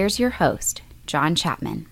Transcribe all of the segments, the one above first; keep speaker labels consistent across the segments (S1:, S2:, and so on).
S1: Here's your host, John Chapman.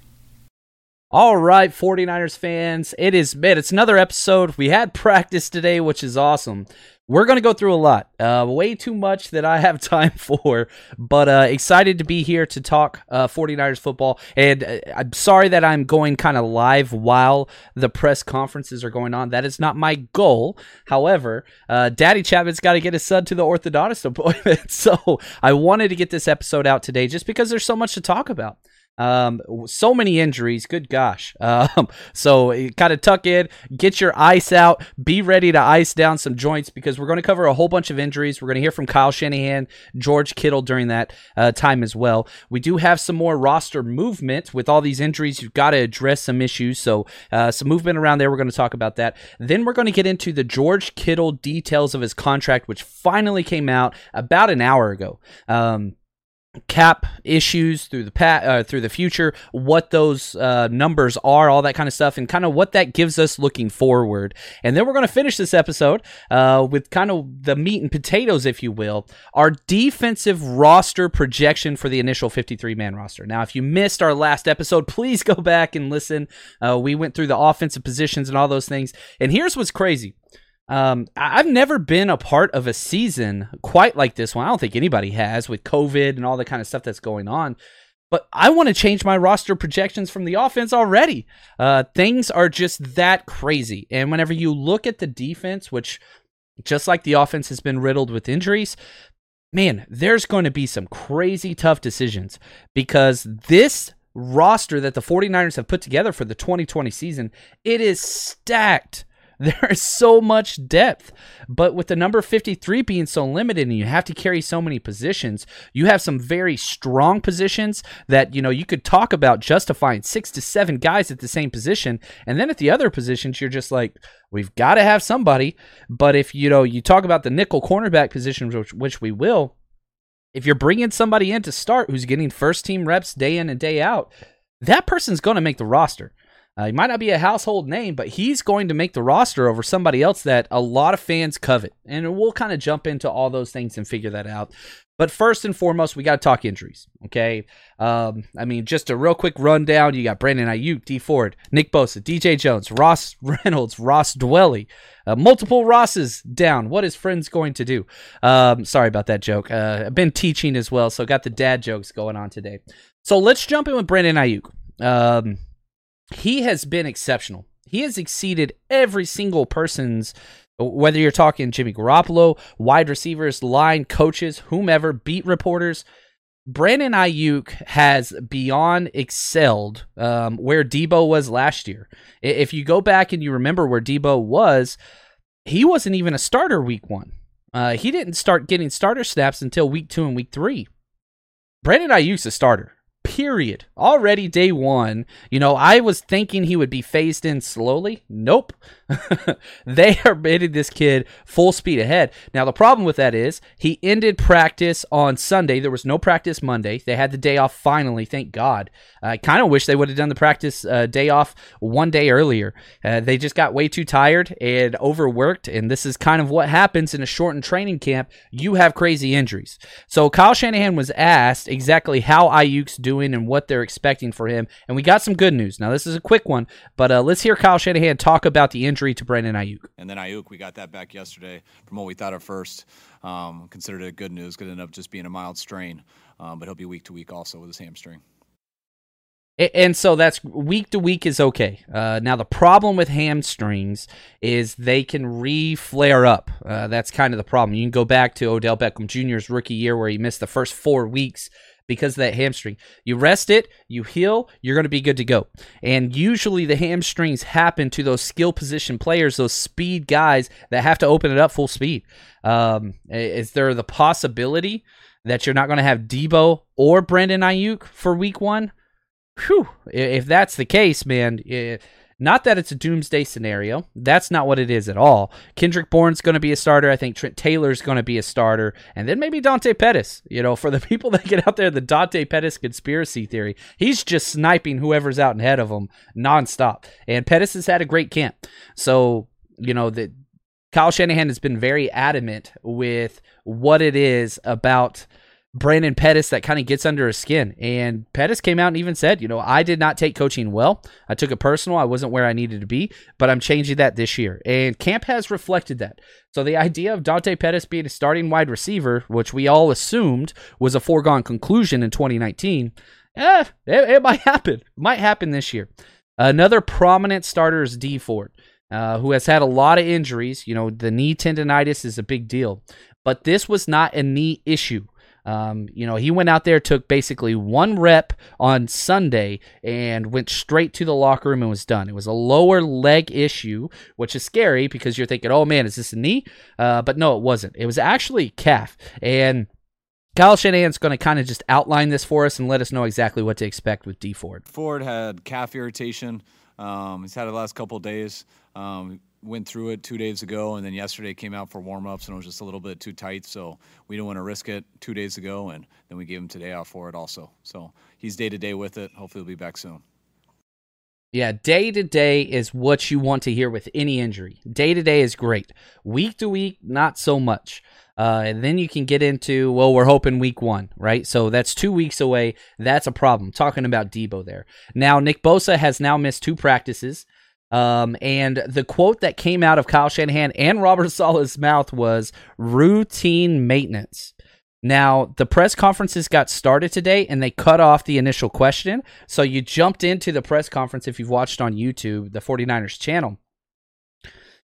S2: All right, 49ers fans, it is man, it's another episode. We had practice today, which is awesome. We're going to go through a lot, uh, way too much that I have time for, but uh, excited to be here to talk uh, 49ers football. And uh, I'm sorry that I'm going kind of live while the press conferences are going on. That is not my goal. However, uh, Daddy Chapman's got to get his son to the orthodontist appointment. So I wanted to get this episode out today just because there's so much to talk about. Um, so many injuries. Good gosh. Um, so kind of tuck in, get your ice out, be ready to ice down some joints because we're going to cover a whole bunch of injuries. We're going to hear from Kyle Shanahan, George Kittle during that uh, time as well. We do have some more roster movement with all these injuries. You've got to address some issues. So uh, some movement around there. We're going to talk about that. Then we're going to get into the George Kittle details of his contract, which finally came out about an hour ago. Um, cap issues through the pat uh, through the future what those uh, numbers are all that kind of stuff and kind of what that gives us looking forward. And then we're going to finish this episode uh, with kind of the meat and potatoes if you will our defensive roster projection for the initial 53 man roster. Now if you missed our last episode please go back and listen. Uh, we went through the offensive positions and all those things. And here's what's crazy um, I've never been a part of a season quite like this one. I don't think anybody has with COVID and all the kind of stuff that's going on. But I want to change my roster projections from the offense already. Uh, things are just that crazy. And whenever you look at the defense, which just like the offense has been riddled with injuries, man, there's going to be some crazy tough decisions because this roster that the 49ers have put together for the 2020 season, it is stacked. There is so much depth, but with the number 53 being so limited and you have to carry so many positions, you have some very strong positions that, you know, you could talk about justifying six to seven guys at the same position. And then at the other positions, you're just like, we've got to have somebody. But if, you know, you talk about the nickel cornerback position, which, which we will, if you're bringing somebody in to start who's getting first team reps day in and day out, that person's going to make the roster. Uh, he might not be a household name, but he's going to make the roster over somebody else that a lot of fans covet. And we'll kind of jump into all those things and figure that out. But first and foremost, we got to talk injuries. Okay. Um, I mean, just a real quick rundown. You got Brandon Aiyuk, Dee Ford, Nick Bosa, DJ Jones, Ross Reynolds, Ross Dwelley, uh, multiple Rosses down. What is friends going to do? Um, sorry about that joke. Uh, I've been teaching as well, so got the dad jokes going on today. So let's jump in with Brandon Aiyuk. Um, he has been exceptional. He has exceeded every single person's, whether you're talking Jimmy Garoppolo, wide receivers, line coaches, whomever, beat reporters. Brandon Aiyuk has beyond excelled um, where Deebo was last year. If you go back and you remember where Deebo was, he wasn't even a starter week one. Uh, he didn't start getting starter snaps until week two and week three. Brandon Aiyuk's a starter period. Already day one, you know, I was thinking he would be phased in slowly. Nope. they are making this kid full speed ahead. Now, the problem with that is he ended practice on Sunday. There was no practice Monday. They had the day off finally, thank God. I kind of wish they would have done the practice uh, day off one day earlier. Uh, they just got way too tired and overworked, and this is kind of what happens in a shortened training camp. You have crazy injuries. So Kyle Shanahan was asked exactly how Aiyuk's doing and what they're expecting for him, and we got some good news. Now, this is a quick one, but uh, let's hear Kyle Shanahan talk about the injury to Brandon Aiyuk.
S3: And then Aiyuk, we got that back yesterday from what we thought at first. Um, considered it good news. Could end up just being a mild strain, um, but he'll be week to week also with his hamstring.
S2: And so that's week to week is okay. Uh, now the problem with hamstrings is they can re-flare up. Uh, that's kind of the problem. You can go back to Odell Beckham Jr.'s rookie year where he missed the first four weeks because of that hamstring. You rest it, you heal, you're going to be good to go. And usually the hamstrings happen to those skill position players, those speed guys that have to open it up full speed. Um, is there the possibility that you're not going to have Deebo or Brandon Aiyuk for week one? whew, if that's the case, man, it, not that it's a doomsday scenario. That's not what it is at all. Kendrick Bourne's going to be a starter. I think Trent Taylor's going to be a starter. And then maybe Dante Pettis. You know, for the people that get out there, the Dante Pettis conspiracy theory, he's just sniping whoever's out ahead of him nonstop. And Pettis has had a great camp. So, you know, that Kyle Shanahan has been very adamant with what it is about Brandon Pettis that kind of gets under his skin. And Pettis came out and even said, you know, I did not take coaching well. I took it personal. I wasn't where I needed to be, but I'm changing that this year. And camp has reflected that. So the idea of Dante Pettis being a starting wide receiver, which we all assumed was a foregone conclusion in 2019, eh, it, it might happen. It might happen this year. Another prominent starter is Dee Ford. Uh, who has had a lot of injuries. You know, the knee tendonitis is a big deal, but this was not a knee issue. Um, you know, he went out there, took basically one rep on Sunday, and went straight to the locker room and was done. It was a lower leg issue, which is scary because you're thinking, oh man, is this a knee? Uh, but no, it wasn't. It was actually calf. And Kyle Shanahan's going to kind of just outline this for us and let us know exactly what to expect with Dee Ford.
S3: Ford had calf irritation. Um, he's had it the last couple days. Um, went through it two days ago, and then yesterday came out for warm ups and it was just a little bit too tight. So we didn't want to risk it two days ago, and then we gave him today off for it also. So he's day to day with it. Hopefully, he'll be back soon.
S2: Yeah, day to day is what you want to hear with any injury. Day to day is great. Week to week, not so much. Uh, and then you can get into, well, we're hoping week one, right? So that's two weeks away. That's a problem. Talking about Deebo there. Now, Nick Bosa has now missed two practices. Um, and the quote that came out of Kyle Shanahan and Robert Saleh's mouth was routine maintenance. Now, the press conferences got started today and they cut off the initial question. So you jumped into the press conference if you've watched on YouTube, the 49ers channel.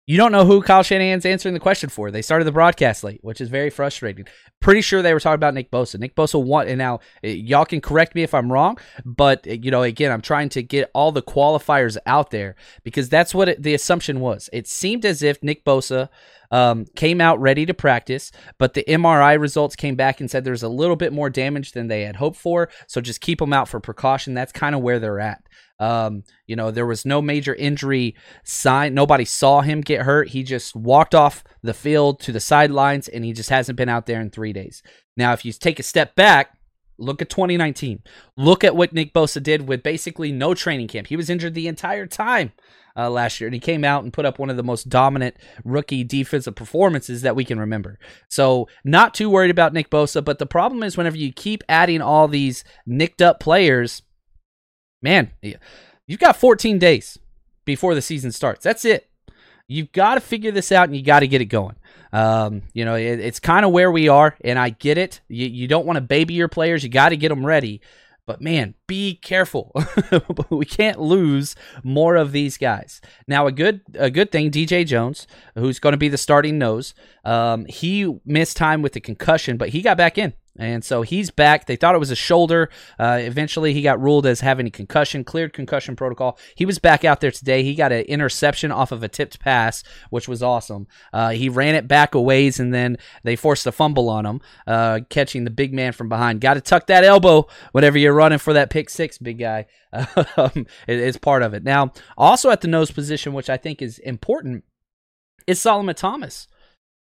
S2: You don't know who Kyle Shanahan's answering the question for. They started the broadcast late, which is very frustrating. Pretty sure they were talking about Nick Bosa. Nick Bosa won, and now eh, y'all can correct me if I'm wrong, but eh, you know, again, I'm trying to get all the qualifiers out there because that's what it, the assumption was. It seemed as if Nick Bosa um, came out ready to practice, but the MRI results came back and said there's a little bit more damage than they had hoped for. So just keep them out for precaution. That's kind of where they're at. Um, you know, there was no major injury sign. Nobody saw him get hurt. He just walked off the field to the sidelines and he just hasn't been out there in three days. Now, if you take a step back, look at 2019. Look at what Nick Bosa did with basically no training camp. He was injured the entire time uh, last year, and he came out and put up one of the most dominant rookie defensive performances that we can remember. So, not too worried about Nick Bosa, but the problem is whenever you keep adding all these nicked up players man, you've got 14 days before the season starts. That's it. You've got to figure this out and you got to get it going. Um, you know, it, it's kind of where we are, and I get it. You, you don't want to baby your players, you got to get them ready. But man, be careful. we can't lose more of these guys. Now, a good a good thing, DJ Jones, who's going to be the starting nose, um, he missed time with the concussion, but he got back in. And so he's back. They thought it was a shoulder. Uh, eventually, he got ruled as having a concussion, cleared concussion protocol. He was back out there today. He got an interception off of a tipped pass, which was awesome. Uh, he ran it back a ways, and then they forced a fumble on him, uh, catching the big man from behind. Got to tuck that elbow whenever you're running for that pick six, big guy. Um, it, it's part of it. Now, also at the nose position, which I think is important, is Solomon Thomas.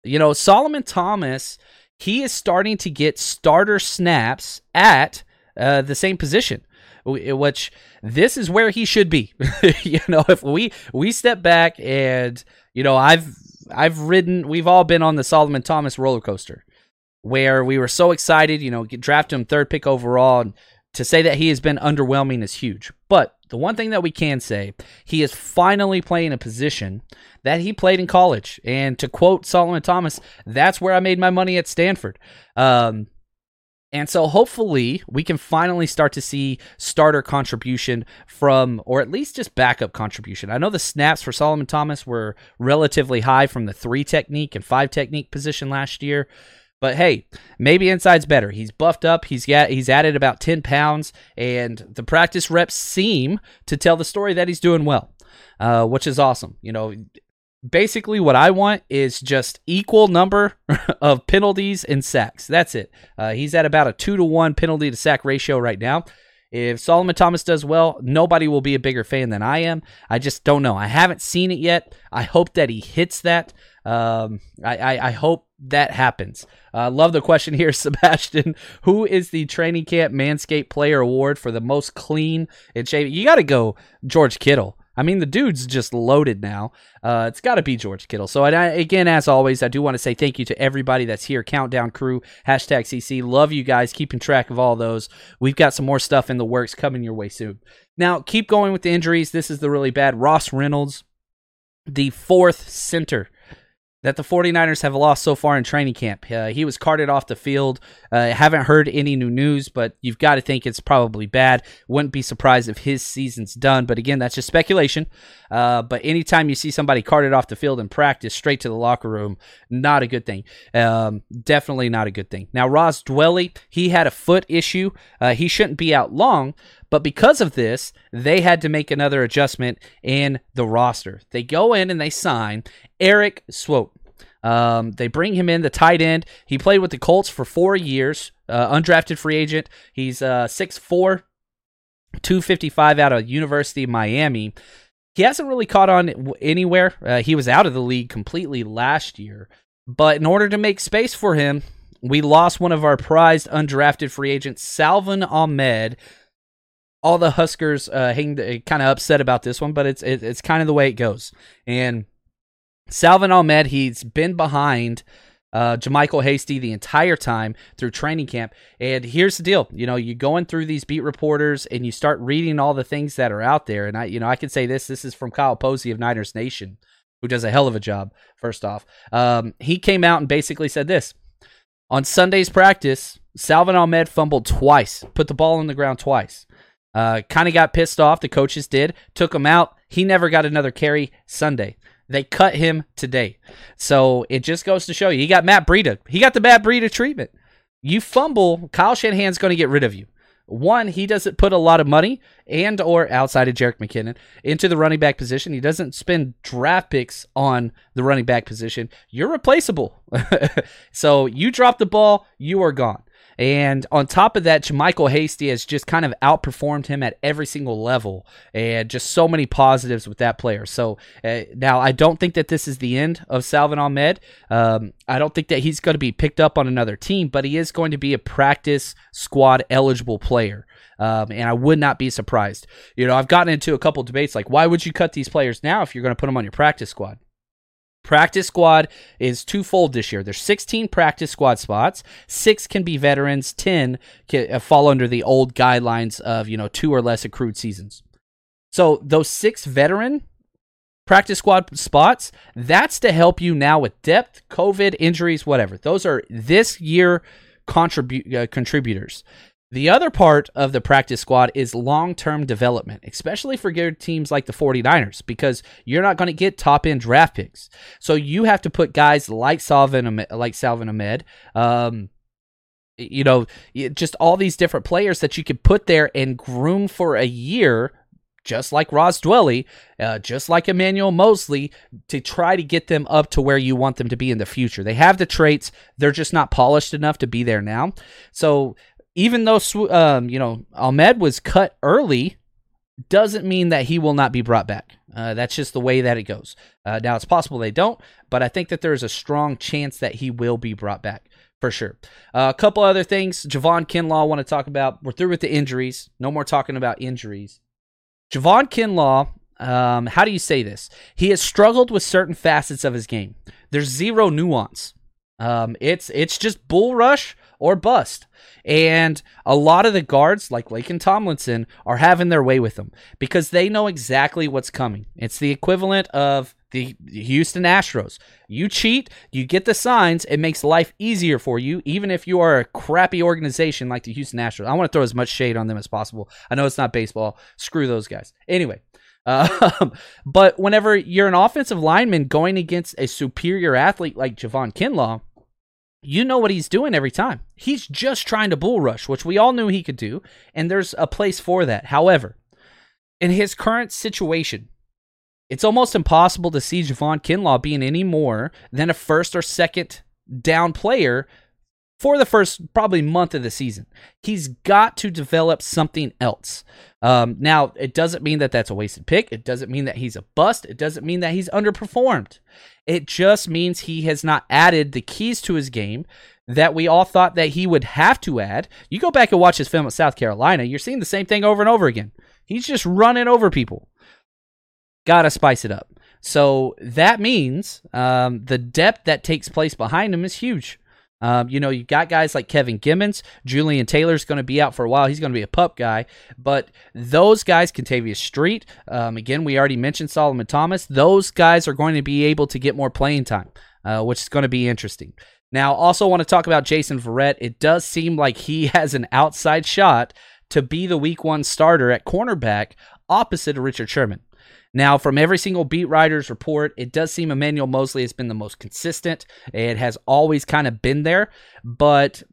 S2: You know, Solomon Thomas he is starting to get starter snaps at uh, the same position which this is where he should be. you know, if we we step back and you know, I've I've ridden, we've all been on the Solomon Thomas roller coaster, where we were so excited. You know, draft him third pick overall, and to say that he has been underwhelming is huge. But the one thing that we can say, he is finally playing a position that he played in college. And to quote Solomon Thomas, that's where I made my money at Stanford. Um, and so hopefully we can finally start to see starter contribution from, or at least just backup contribution. I know the snaps for Solomon Thomas were relatively high from the three technique and five technique position last year. But hey, maybe inside's better. He's buffed up. He's got he's added about ten pounds, and the practice reps seem to tell the story that he's doing well, uh, which is awesome. You know, basically what I want is just equal number of penalties and sacks. That's it. Uh, he's at about a two to one penalty to sack ratio right now. If Solomon Thomas does well, nobody will be a bigger fan than I am. I just don't know. I haven't seen it yet. I hope that he hits that. Um, I, I, I hope that happens. Uh, love the question here, Sebastian. Who is the training camp Manscaped Player Award for the most clean and shaving? You got to go George Kittle. I mean, the dude's just loaded now. Uh, it's got to be George Kittle. So, I, again, as always, I do want to say thank you to everybody that's here. Countdown crew, hashtag CC. Love you guys. Keeping track of all those. We've got some more stuff in the works coming your way soon. Now, keep going with the injuries. This is the really bad. Ross Reynolds, the fourth center that the 49ers have lost so far in training camp. Uh, he was carted off the field. Uh, haven't heard any new news, but you've got to think it's probably bad. Wouldn't be surprised if his season's done, but again, that's just speculation. Uh, but anytime you see somebody carted off the field in practice straight to the locker room, not a good thing. Um, definitely not a good thing. Now, Ross Dwelley, he had a foot issue. Uh, he shouldn't be out long, but because of this, they had to make another adjustment in the roster. They go in and they sign Eric Swoope. Um, they bring him in, the tight end. He played with the Colts for four years, uh, undrafted free agent. He's uh, 6'4, 255 out of University of Miami. He hasn't really caught on anywhere. Uh, he was out of the league completely last year. But in order to make space for him, we lost one of our prized undrafted free agents, Salvon Ahmed, all the Huskers uh, kind of upset about this one, but it's it, it's kind of the way it goes. And Salvon Ahmed, he's been behind uh, JaMycal Hasty the entire time through training camp. And here's the deal: you know, you're going through these beat reporters and you start reading all the things that are out there. And I, you know, I can say this: this is from Kyle Posey of Niners Nation, who does a hell of a job. First off, um, he came out and basically said this on Sunday's practice. Salvon Ahmed fumbled twice, put the ball on the ground twice. Uh, kind of got pissed off. The coaches did. Took him out. He never got another carry Sunday. They cut him today. So it just goes to show you. He got Matt Breida. He got the Matt Breida treatment. You fumble, Kyle Shanahan's going to get rid of you. One, he doesn't put a lot of money and or outside of Jerick McKinnon into the running back position. He doesn't spend draft picks on the running back position. You're replaceable. so you drop the ball, you are gone. And on top of that, JaMycal Hasty has just kind of outperformed him at every single level, and just so many positives with that player. So uh, now I don't think that this is the end of Salvon Ahmed. Um, I don't think that he's going to be picked up on another team, but he is going to be a practice squad eligible player. Um, and I would not be surprised. You know, I've gotten into a couple debates like, why would you cut these players now if you're going to put them on your practice squad? Practice squad is twofold this year. There's 16 practice squad spots. Six can be veterans. 10 can uh, fall under the old guidelines of, you know, two or less accrued seasons. So those six veteran practice squad spots, that's to help you now with depth, COVID, injuries, whatever. Those are this year contribute uh, contributors. The other part of the practice squad is long term development, especially for good teams like the 49ers, because you're not going to get top end draft picks. So you have to put guys like Salvon, like Salvon Ahmed, um, you know, just all these different players that you could put there and groom for a year, just like Ross Dwelley, uh, just like Emmanuel Moseley, to try to get them up to where you want them to be in the future. They have the traits, they're just not polished enough to be there now. So even though um, you know Ahmed was cut early, doesn't mean that he will not be brought back. Uh, that's just the way that it goes. Uh, now it's possible they don't, but I think that there's a strong chance that he will be brought back for sure. Uh, a couple other things, Javon Kinlaw, want to talk about. We're through with the injuries. No more talking about injuries. Javon Kinlaw, um, how do you say this? He has struggled with certain facets of his game. There's zero nuance. Um, it's it's just bull rush or bust. And a lot of the guards, like Laken Tomlinson, are having their way with them because they know exactly what's coming. It's the equivalent of the Houston Astros. You cheat, you get the signs, it makes life easier for you, even if you are a crappy organization like the Houston Astros. I want to throw as much shade on them as possible. I know it's not baseball. Screw those guys. Anyway. Um, but whenever you're an offensive lineman going against a superior athlete like Javon Kinlaw, you know what he's doing every time. He's just trying to bull rush, which we all knew he could do, and there's a place for that. However, in his current situation, it's almost impossible to see Javon Kinlaw being any more than a first or second down player for the first probably month of the season. He's got to develop something else. Um, now, it doesn't mean that that's a wasted pick. It doesn't mean that he's a bust. It doesn't mean that he's underperformed. It just means he has not added the keys to his game that we all thought that he would have to add. You go back and watch his film at South Carolina, you're seeing the same thing over and over again. He's just running over people. Gotta spice it up. So that means um, the depth that takes place behind him is huge. Um, you know, you got guys like Kevin Givens, Julian Taylor's going to be out for a while. He's going to be a pup guy, but those guys, Kentavius Street, um, again, we already mentioned Solomon Thomas. Those guys are going to be able to get more playing time, uh, which is going to be interesting. Now, also want to talk about Jason Verrett. It does seem like he has an outside shot to be the Week One starter at cornerback opposite of Richard Sherman. Now, from every single beat writer's report, it does seem Emmanuel Moseley has been the most consistent. It has always kind of been there, but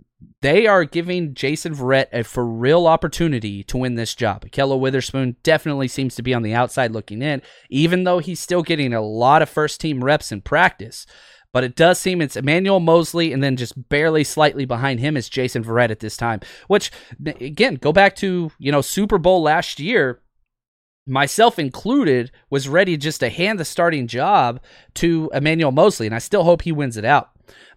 S2: they are giving Jason Verrett a for real opportunity to win this job. Ahkello Witherspoon definitely seems to be on the outside looking in, even though he's still getting a lot of first team reps in practice. But it does seem it's Emmanuel Moseley, and then just barely slightly behind him is Jason Verrett at this time. Which, again, go back to you know Super Bowl last year myself included, was ready just to hand the starting job to Emmanuel Moseley, and I still hope he wins it out.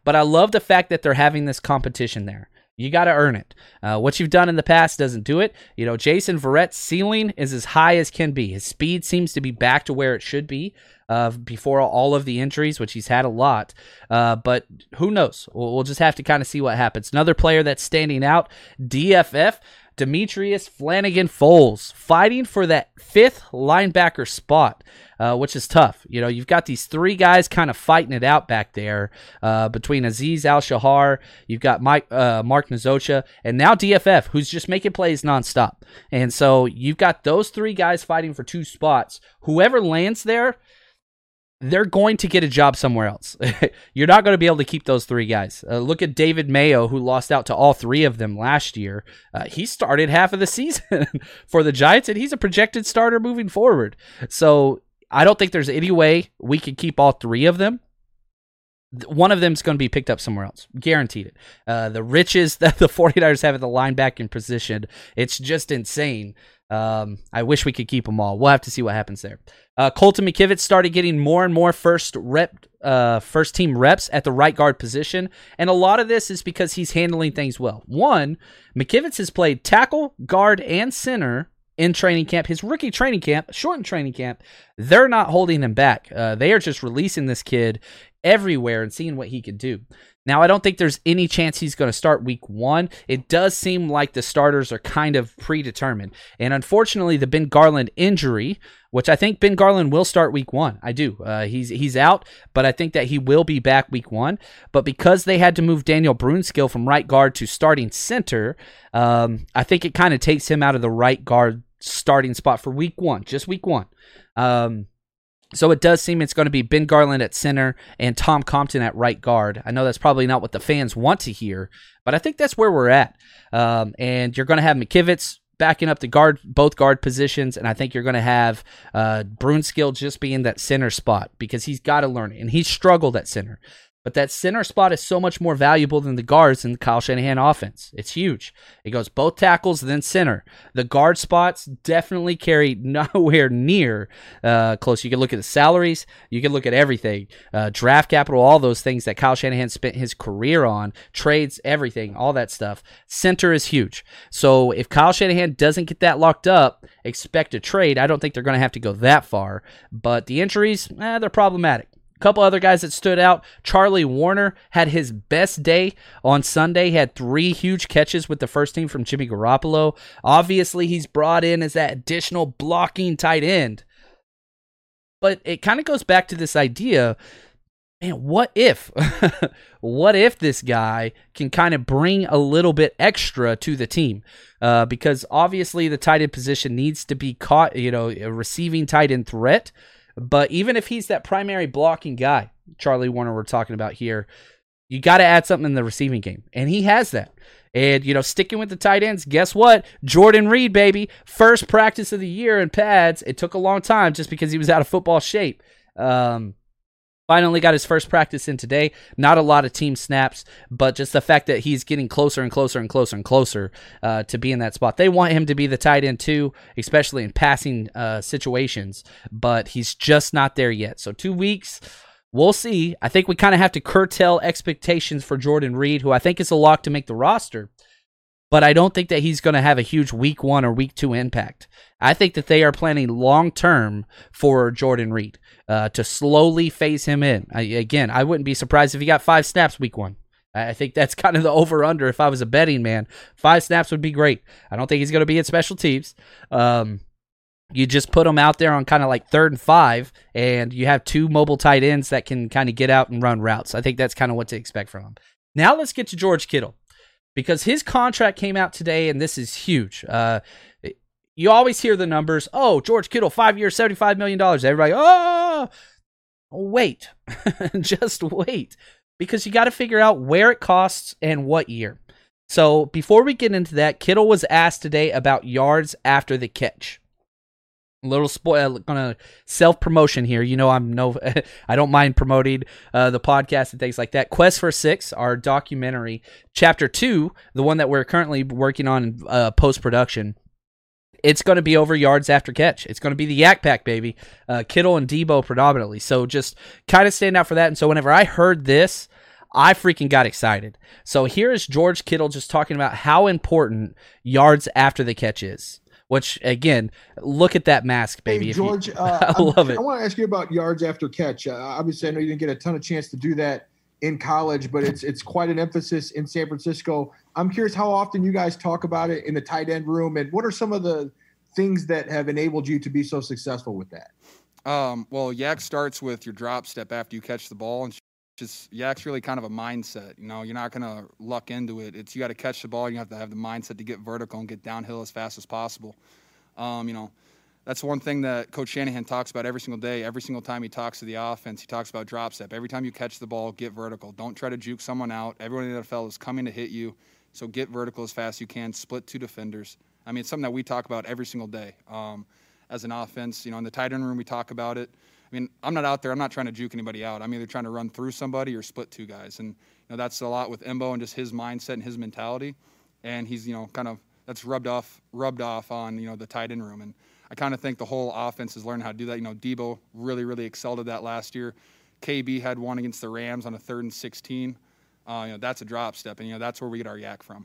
S2: But I love the fact that they're having this competition there. You got to earn it. Uh, what you've done in the past doesn't do it. You know, Jason Verrett's ceiling is as high as can be. His speed seems to be back to where it should be uh, before all of the injuries, which he's had a lot. Uh, but who knows? We'll, we'll just have to kind of see what happens. Another player that's standing out, DFF. Demetrius Flannigan Fowles fighting for that fifth linebacker spot, uh, which is tough. You know, you've got these three guys kind of fighting it out back there uh, between Aziz Al-Shaair, you've got Mike, uh, Mark Nzeocha, and now DFF, who's just making plays nonstop. And so you've got those three guys fighting for two spots. Whoever lands there, they're going to get a job somewhere else. You're not going to be able to keep those three guys. Uh, look at David Mayo, who lost out to all three of them last year. Uh, he started half of the season for the Giants, and he's a projected starter moving forward. So I don't think there's any way we could keep all three of them. One of them is going to be picked up somewhere else. Guaranteed it. Uh, the riches that the 49ers have at the linebacking position, it's just insane. Um, I wish we could keep them all. We'll have to see what happens there. Uh, Colton McKivitz started getting more and more first rep, uh, first team reps at the right guard position, and a lot of this is because he's handling things well. One, McKivitz has played tackle, guard, and center in training camp. His rookie training camp, shortened training camp, they're not holding him back. Uh, they are just releasing this kid everywhere and seeing what he can do. Now, I don't think there's any chance he's going to start week one. It does seem like the starters are kind of predetermined. And unfortunately, the Ben Garland injury, which I think Ben Garland will start week one. I do. Uh, he's he's out, but I think that he will be back week one. But because they had to move Daniel Brunskill from right guard to starting center, um, I think it kind of takes him out of the right guard starting spot for week one, just week one. Um, so it does seem it's going to be Ben Garland at center and Tom Compton at right guard. I know that's probably not what the fans want to hear, but I think that's where we're at. Um, and you're going to have McKivitz backing up the guard, both guard positions, and I think you're going to have uh, Brunskill just being that center spot because he's got to learn it, and he struggled at center. But that center spot is so much more valuable than the guards in the Kyle Shanahan offense. It's huge. It goes both tackles, then center. The guard spots definitely carry nowhere near uh, close. You can look at the salaries, you can look at everything, uh, draft capital, all those things that Kyle Shanahan spent his career on, trades, everything, all that stuff. Center is huge. So if Kyle Shanahan doesn't get that locked up, expect a trade. I don't think they're going to have to go that far. But the injuries, eh, they're problematic couple other guys that stood out. Charlie Woerner had his best day on Sunday. He had three huge catches with the first team from Jimmy Garoppolo. Obviously, he's brought in as that additional blocking tight end. But it kind of goes back to this idea man, what if? what if this guy can kind of bring a little bit extra to the team? Uh, because obviously the tight end position needs to be caught, you know, a receiving tight end threat. But even if he's that primary blocking guy, Charlie Woerner, we're talking about here, you got to add something in the receiving game. And he has that. And, you know, sticking with the tight ends, guess what? Jordan Reed, baby. First practice of the year in pads. It took a long time just because he was out of football shape. Um, Finally got his first practice in today. Not a lot of team snaps, but just the fact that he's getting closer and closer and closer and closer uh, to be in that spot. They want him to be the tight end too, especially in passing uh, situations, but he's just not there yet. So two weeks, we'll see. I think we kind of have to curtail expectations for Jordan Reed, who I think is a lock to make the roster but I don't think that he's going to have a huge week one or week two impact. I think that they are planning long term for Jordan Reed uh, to slowly phase him in. I, again, I wouldn't be surprised if he got five snaps week one. I think that's kind of the over under. If I was a betting man, five snaps would be great. I don't think he's going to be in special teams. Um, you just put him out there on kind of like third and five, and you have two mobile tight ends that can kind of get out and run routes. I think that's kind of what to expect from him. Now let's get to George Kittle because his contract came out today, and this is huge. Uh, you always hear the numbers. Oh, George Kittle, five years, $75 million. Everybody, oh, wait, just wait. Because you got to figure out where it costs and what year. So before we get into that, Kittle was asked today about yards after the catch. Little spoil, gonna self promotion here. You know, I'm no, I don't mind promoting uh, the podcast and things like that. Quest for Six, our documentary, chapter two, the one that we're currently working on in uh, post production it's going to be over yards after catch. It's going to be the Yak Pack, baby. Uh, Kittle and Deebo predominantly. So just kind of stand out for that. And so whenever I heard this, I freaking got excited. So here is George Kittle just talking about how important yards after the catch is. Which again, look at that mask, baby.
S4: Hey, George,
S2: you,
S4: uh,
S2: I love it.
S4: I want to ask you about yards after catch. Uh, obviously, I know you didn't get a ton of chance to do that in college, but it's it's quite an emphasis in San Francisco. I'm curious how often you guys talk about it in the tight end room, and what are some of the things that have enabled you to be so successful with that?
S5: Um, well, Yak starts with your drop step after you catch the ball, and just Yak's really kind of a mindset. You know, you're not gonna luck into it. It's you got to catch the ball. You have to have the mindset to get vertical and get downhill as fast as possible. Um, you know, that's one thing that Coach Shanahan talks about every single day. Every single time he talks to the offense, he talks about drop step. Every time you catch the ball, get vertical. Don't try to juke someone out. Everyone in the NFL is coming to hit you, so get vertical as fast as you can. Split two defenders. I mean, it's something that we talk about every single day um, as an offense. You know, in the tight end room, we talk about it. I mean, I'm not out there. I'm not trying to juke anybody out. I'm either trying to run through somebody or split two guys, and you know that's a lot with Embo and just his mindset and his mentality. And he's you know kind of that's rubbed off rubbed off on you know the tight end room. And I kind of think the whole offense has learned how to do that. You know, Deebo really really excelled at that last year. KB had one against the Rams on a third and 16. Uh, you know, that's a drop step, and you know that's where we get our yak from.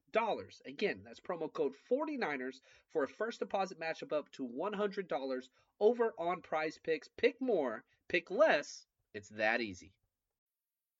S6: dollars. Again, that's promo code 49ers for a first deposit matchup up to $100 over on Prize Picks. Pick more, pick less. It's that easy.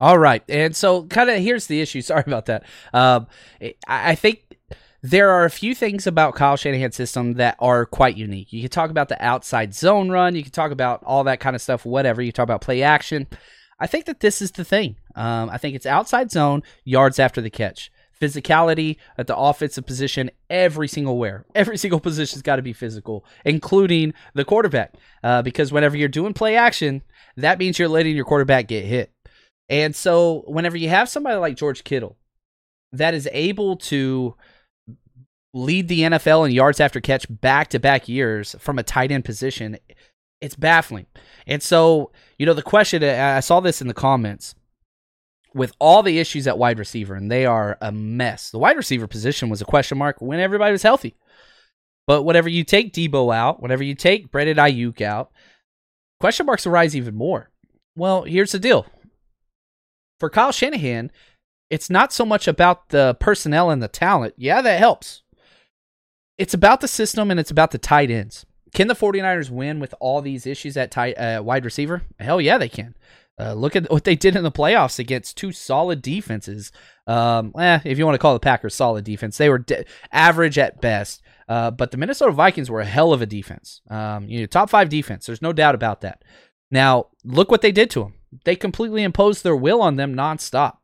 S2: All right, and so kind of here's the issue. Sorry about that. Um, I think there are a few things about Kyle Shanahan's system that are quite unique. You can talk about the outside zone run. You can talk about all that kind of stuff. Whatever you talk about play action. I think that this is the thing. Um, I think it's outside zone yards after the catch. physicality at the offensive position every single where. Every single position's got to be physical, including the quarterback. Uh, because whenever you're doing play action, that means you're letting your quarterback get hit. And so whenever you have somebody like George Kittle that is able to lead the NFL in yards after catch back to back years from a tight end position, it's baffling. And so, you know, the question I saw this in the comments with all the issues at wide receiver, and they are a mess. The wide receiver position was a question mark when everybody was healthy. But whenever you take Deebo out, whenever you take Brandon Aiyuk out, question marks arise even more. Well, here's the deal. For Kyle Shanahan, it's not so much about the personnel and the talent. Yeah, that helps. It's about the system and it's about the tight ends. Can the 49ers win with all these issues at tight uh, wide receiver? Hell yeah, they can. Uh, look at what they did in the playoffs against two solid defenses. Um, eh, if you want to call the Packers solid defense, they were de- average at best. Uh, but the Minnesota Vikings were a hell of a defense. Um, you know, top five defense. There's no doubt about that. Now, look what they did to them. They completely imposed their will on them nonstop.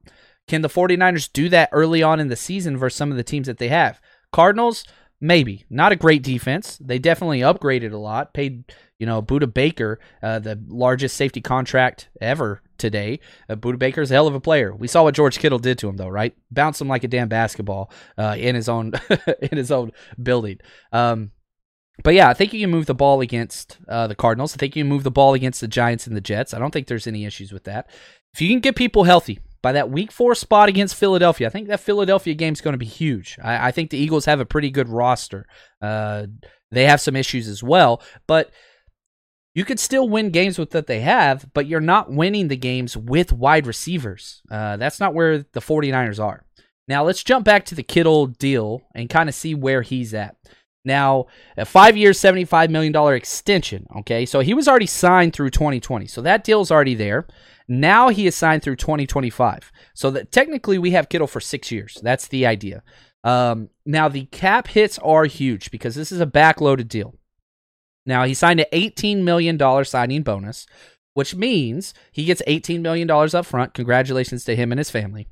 S2: Can the 49ers do that early on in the season versus some of the teams that they have? Cardinals, Maybe not a great defense. They definitely upgraded a lot. Paid you know Budda Baker uh, the largest safety contract ever today. Uh, Budda Baker is a hell of a player. We saw what George Kittle did to him though, right? Bounced him like a damn basketball uh, in his own in his own building. Um, but yeah, I think you can move the ball against uh, the Cardinals. I think you can move the ball against the Giants and the Jets. I don't think there's any issues with that. If you can get people healthy, by that week four spot against Philadelphia. I think that Philadelphia game is going to be huge. I, I, think the Eagles have a pretty good roster. Uh, they have some issues as well, but you could still win games with what they have, but you're not winning the games with wide receivers. Uh, that's not where the 49ers are. Now, let's jump back to the Kittle deal and kind of see where he's at. Now, a five year, $75 million extension. Okay. So he was already signed through 2020. So that deal's already there. Now he is signed through 2025. So that technically we have Kittle for six years. That's the idea. Um, now the cap hits are huge because this is a backloaded deal. Now he signed an $18 million signing bonus, which means he gets $18 million up front. Congratulations to him and his family.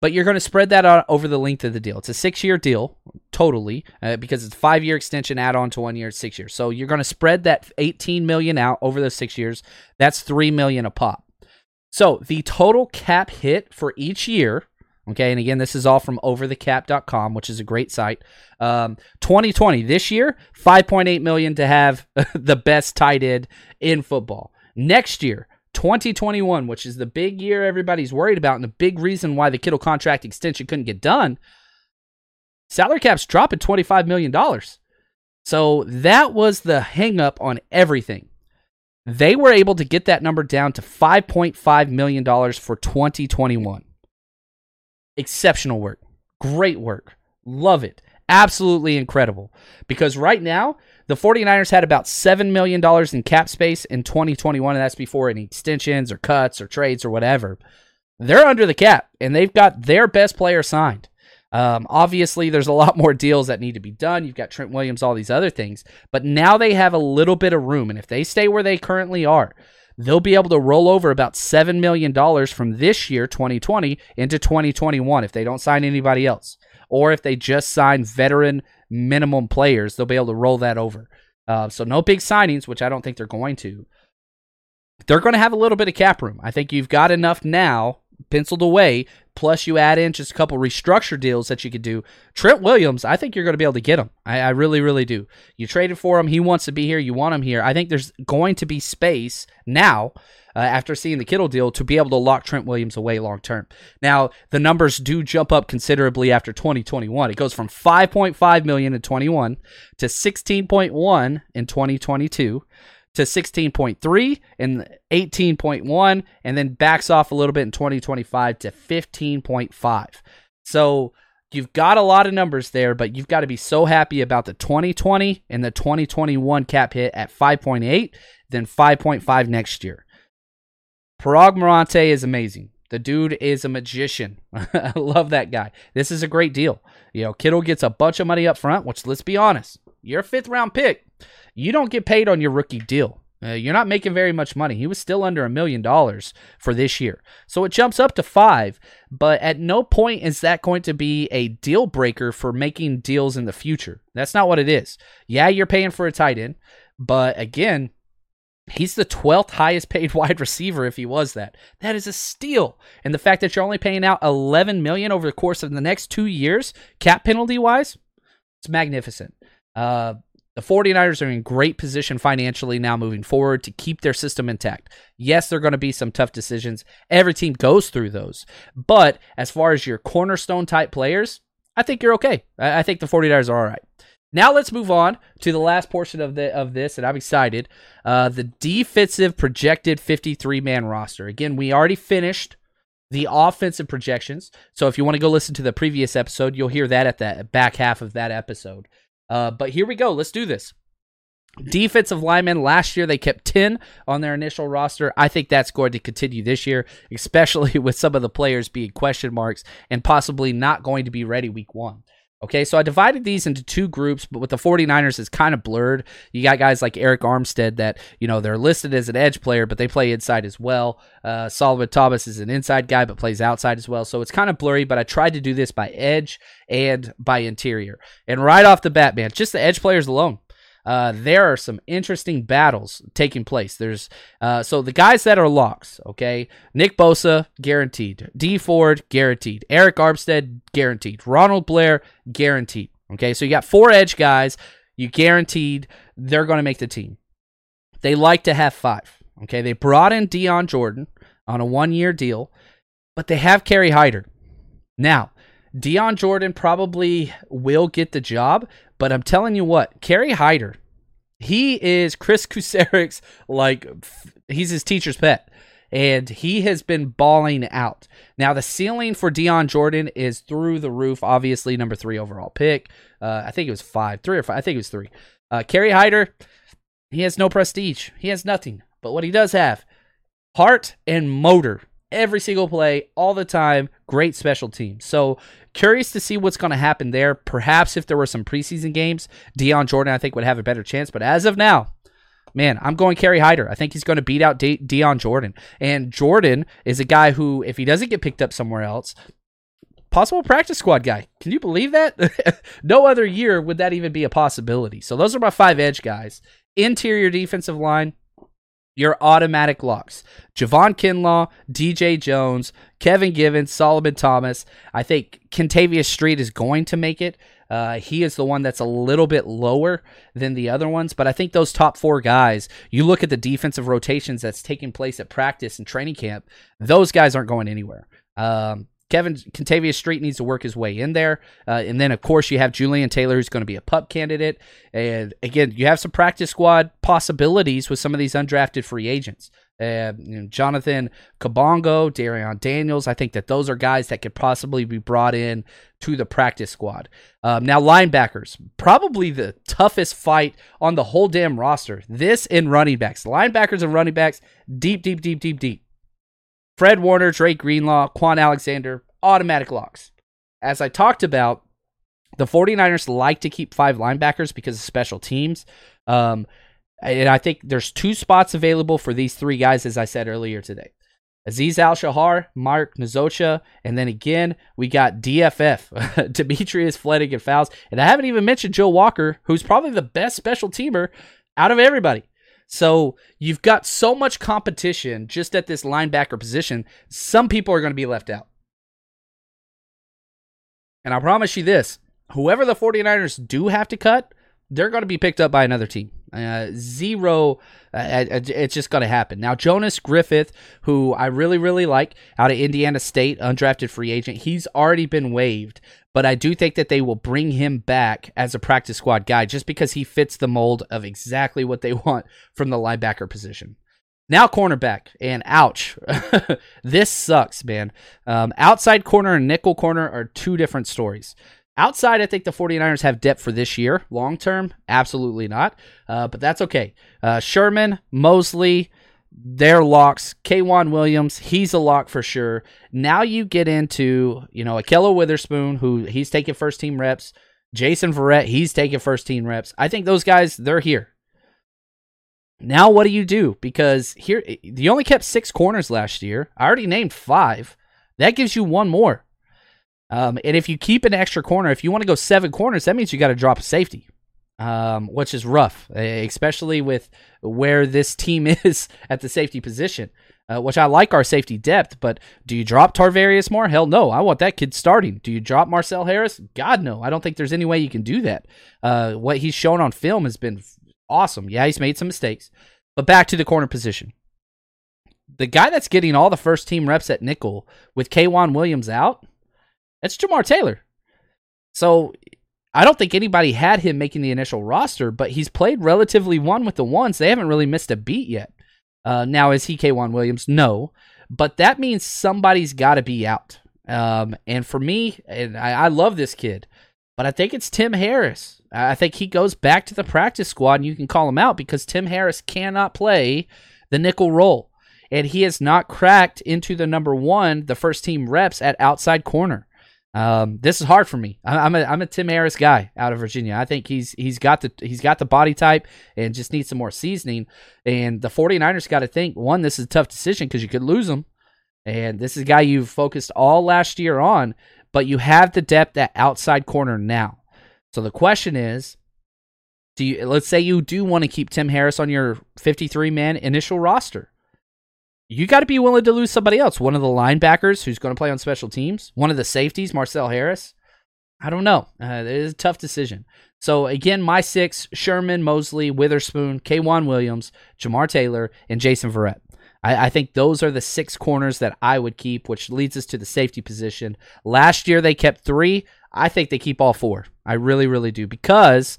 S2: But you're going to spread that out over the length of the deal. It's a six year deal, totally, uh, because it's five year extension add on to one year, six years. So you're going to spread that 18 million out over the six years. That's three million a pop. So the total cap hit for each year, okay, and again, this is all from overthecap.com, which is a great site. Um, 2020, this year, 5.8 million to have the best tight end in football. Next year, 2021, which is the big year everybody's worried about and the big reason why the Kittle contract extension couldn't get done. Salary cap's dropping $25 million. So that was the hangup on everything. They were able to get that number down to $5.5 million for 2021. Exceptional work. Great work. Love it. Absolutely incredible. Because right now, the 49ers had about $7 million in cap space in 2021, and that's before any extensions or cuts or trades or whatever. They're under the cap, and they've got their best player signed. Um, obviously, there's a lot more deals that need to be done. You've got Trent Williams, all these other things, but now they have a little bit of room. And if they stay where they currently are, they'll be able to roll over about $7 million from this year, 2020, into 2021 if they don't sign anybody else. Or if they just sign veteran minimum players, they'll be able to roll that over. Uh, so no big signings, which I don't think they're going to. They're going to have a little bit of cap room. I think you've got enough now penciled away. Plus, you add in just a couple restructure deals that you could do. Trent Williams, I think you're going to be able to get him. I, I, really, really do. You traded for him. He wants to be here. You want him here. I think there's going to be space now. Uh, after seeing the Kittle deal, to be able to lock Trent Williams away long term. Now, the numbers do jump up considerably after 2021. It goes from 5.5 million in 21 to 16.1 in 2022 to 16.3 and 18.1 and then backs off a little bit in 2025 to 15.5. So you've got a lot of numbers there, but you've got to be so happy about the 2020 and the 2021 cap hit at 5.8, then 5.5 next year. Paraag Marathe is amazing. The dude is a magician. I love that guy. This is a great deal. You know, Kittle gets a bunch of money up front, which let's be honest, you're a fifth round pick. You don't get paid on your rookie deal. Uh, you're not making very much money. He was still under a million dollars for this year. So it jumps up to five, but at no point is that going to be a deal breaker for making deals in the future. That's not what it is. Yeah, you're paying for a tight end, but again, He's the 12th highest paid wide receiver if he was that. That is a steal. And the fact that you're only paying out 11 million over the course of the next 2 years, cap penalty wise, it's magnificent. Uh, the 49ers are in great position financially now moving forward to keep their system intact. Yes, there are going to be some tough decisions. Every team goes through those. But as far as your cornerstone type players, I think you're okay. I think the 49ers are all right. Now let's move on to the last portion of the of this, and I'm excited. Uh, the defensive projected 53 man roster. Again, we already finished the offensive projections. So if you want to go listen to the previous episode, you'll hear that at the back half of that episode. Uh, but here we go. Let's do this. Defensive linemen last year they kept 10 on their initial roster. I think that's going to continue this year, especially with some of the players being question marks and possibly not going to be ready week 1. Okay, so I divided these into two groups, but with the 49ers, it's kind of blurred. You got guys like Arik Armstead that, you know, they're listed as an edge player, but they play inside as well. Uh, Solomon Thomas is an inside guy, but plays outside as well. So it's kind of blurry, but I tried to do this by edge and by interior. And right off the bat, man, just the edge players alone uh, there are some interesting battles taking place. There's uh, so the guys that are locks, okay? Nick Bosa guaranteed, Dee Ford guaranteed, Arik Armstead guaranteed, Ronald Blair guaranteed. Okay, so you got four edge guys. You guaranteed they're going to make the team. They like to have five. Okay, they brought in Dion Jordan on a one-year deal, but they have Kerry Hyder. Now, Dion Jordan probably will get the job, but I'm telling you what, Kerry Hyder, he is Kris Kocurek's like he's his teacher's pet. And he has been balling out. Now the ceiling for Dion Jordan is through the roof. Obviously, number three overall pick. Uh, I think it was five, three or five. I think it was three. Uh, Kerry Hyder, he has no prestige. He has nothing. But what he does have, heart and motor every single play, all the time. Great special team. So curious to see what's going to happen there. Perhaps if there were some preseason games, Dion Jordan I think would have a better chance. But as of now, man, I'm going Kerry Hyder. I think he's going to beat out De- Dion Jordan. And Jordan is a guy who, if he doesn't get picked up somewhere else, possible practice squad guy. Can you believe that? no other year would that even be a possibility. So those are my five edge guys. Interior defensive line your automatic locks. Javon Kinlaw, DJ Jones, Kevin Givens, Solomon Thomas. I think Kentavius Street is going to make it. Uh, he is the one that's a little bit lower than the other ones, but I think those top four guys, you look at the defensive rotations that's taking place at practice and training camp, those guys aren't going anywhere. Um, Kevin Kentavius Street needs to work his way in there. Uh, and then, of course, you have Julian Taylor, who's going to be a pup candidate. And again, you have some practice squad possibilities with some of these undrafted free agents. Uh, you know, Jonathan Kongbo, Darrion Daniels. I think that those are guys that could possibly be brought in to the practice squad. Um, now, linebackers, probably the toughest fight on the whole damn roster. This in running backs. Linebackers and running backs, deep, deep, deep, deep, deep. Fred Warner, Dre Greenlaw, Kwon Alexander, automatic locks. As I talked about, the 49ers like to keep five linebackers because of special teams. Um, and I think there's two spots available for these three guys, as I said earlier today. Azeez Al-Shaair, Mark Nzeocha, and then again, we got DFF, Demetrius Flannigan Fowles. And I haven't even mentioned Joe Walker, who's probably the best special teamer out of everybody. So you've got so much competition just at this linebacker position. Some people are going to be left out. And I promise you this whoever the 49ers do have to cut, they're going to be picked up by another team. Uh, zero, uh, it's just going to happen. Now, Jonas Griffith, who I really, really like out of Indiana State, undrafted free agent, he's already been waived but I do think that they will bring him back as a practice squad guy just because he fits the mold of exactly what they want from the linebacker position. Now, cornerback, and ouch, this sucks, man. Um, outside corner and nickel corner are two different stories. Outside, I think the 49ers have depth for this year. Long term, absolutely not. Uh, but that's okay. Uh, Sherman, Moseley, they're locks. K'Waun Williams, he's a lock for sure. Now you get into, you know, Ahkello Witherspoon, who he's taking first team reps. Jason Verrett, he's taking first team reps. I think those guys, they're here. Now what do you do? Because here you only kept six corners last year. I already named five. That gives you one more. Um, and if you keep an extra corner, if you want to go seven corners, that means you got to drop a safety, um, which is rough, especially with where this team is at the safety position. Uh, which I like our safety depth, but do you drop Tarvarius Moore? Hell no. I want that kid starting. Do you drop Marcel Harris? God no. I don't think there's any way you can do that. Uh, what he's shown on film has been awesome. Yeah, he's made some mistakes, but back to the corner position. The guy that's getting all the first team reps at nickel with K'Waun Williams out, that's Jamar Taylor. So I don't think anybody had him making the initial roster, but he's played relatively one with the ones. They haven't really missed a beat yet. Uh, now, is he K'Waun Williams? No, but that means somebody's got to be out. Um, and for me, and I, I, love this kid, but I think it's Tim Harris. I think he goes back to the practice squad, and you can call him out because Tim Harris cannot play the nickel role, and he has not cracked into the number one, the first team reps at outside corner. Um, this is hard for me. I'm a I'm a Tim Harris guy out of Virginia. I think he's he's got the he's got the body type and just needs some more seasoning. And the 49ers got to think one, this is a tough decision because you could lose him, and this is a guy you've focused all last year on, but you have the depth at outside corner now. So the question is, do you let's say you do want to keep Tim Harris on your 53 man initial roster? You got to be willing to lose somebody else. One of the linebackers who's going to play on special teams, one of the safeties, Marcel Harris. I don't know. Uh, it is a tough decision. So again, my six: Sherman, Moseley, Witherspoon, K'Waun Williams, Jamar Taylor, and Jason Verrett. I, I, think those are the six corners that I would keep, which leads us to the safety position. Last year they kept three. I think they keep all four. I really, really do because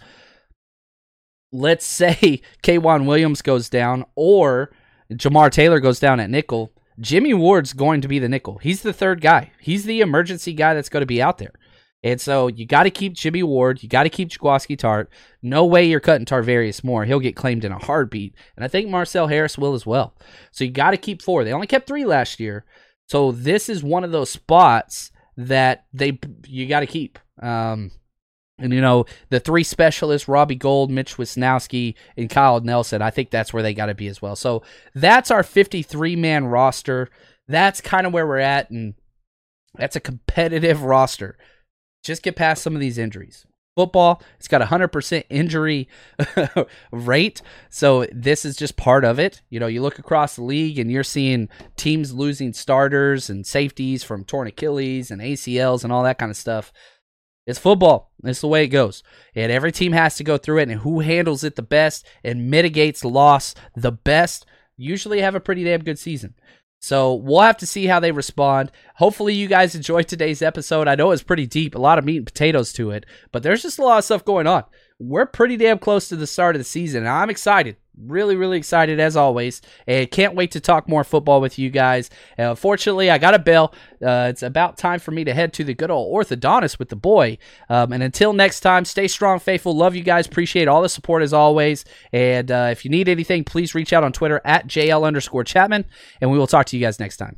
S2: let's say K'Waun Williams goes down, or Jamar Taylor goes down at nickel, Jimmy Ward's going to be the nickel. He's the third guy. He's the emergency guy that's going to be out there. And so you got to keep Jimmy Ward. You got to keep Jaquiski Tart. No way you're cutting Tarvarius Moore. He'll get claimed in a heartbeat. And I think Marcel Harris will as well. So you got to keep four. They only kept three last year. So this is one of those spots that they you got to keep. Um, and you know, the three specialists, Robbie Gould, Mitch Wishnowsky, and Kyle Nelson, I think that's where they got to be as well. So that's our 53 man roster. That's kind of where we're at. And that's a competitive roster. Just get past some of these injuries. Football, it's got a 100% injury rate. So this is just part of it. You know, you look across the league and you're seeing teams losing starters and safeties from torn Achilles and ACLs and all that kind of stuff. It's football. It's the way it goes. And every team has to go through it, and who handles it the best and mitigates loss the best usually have a pretty damn good season. So we'll have to see how they respond. Hopefully, you guys enjoyed today's episode. I know it's pretty deep, a lot of meat and potatoes to it, but there's just a lot of stuff going on. We're pretty damn close to the start of the season, and I'm excited. Really, really excited as always, and can't wait to talk more football with you guys. Uh, fortunately, I got a bell. Uh, it's about time for me to head to the good old orthodontist with the boy. Um, and until next time, stay strong, faithful. Love you guys. Appreciate all the support as always. And uh, if you need anything, please reach out on Twitter at JL underscore Chapman, and we will talk to you guys next time.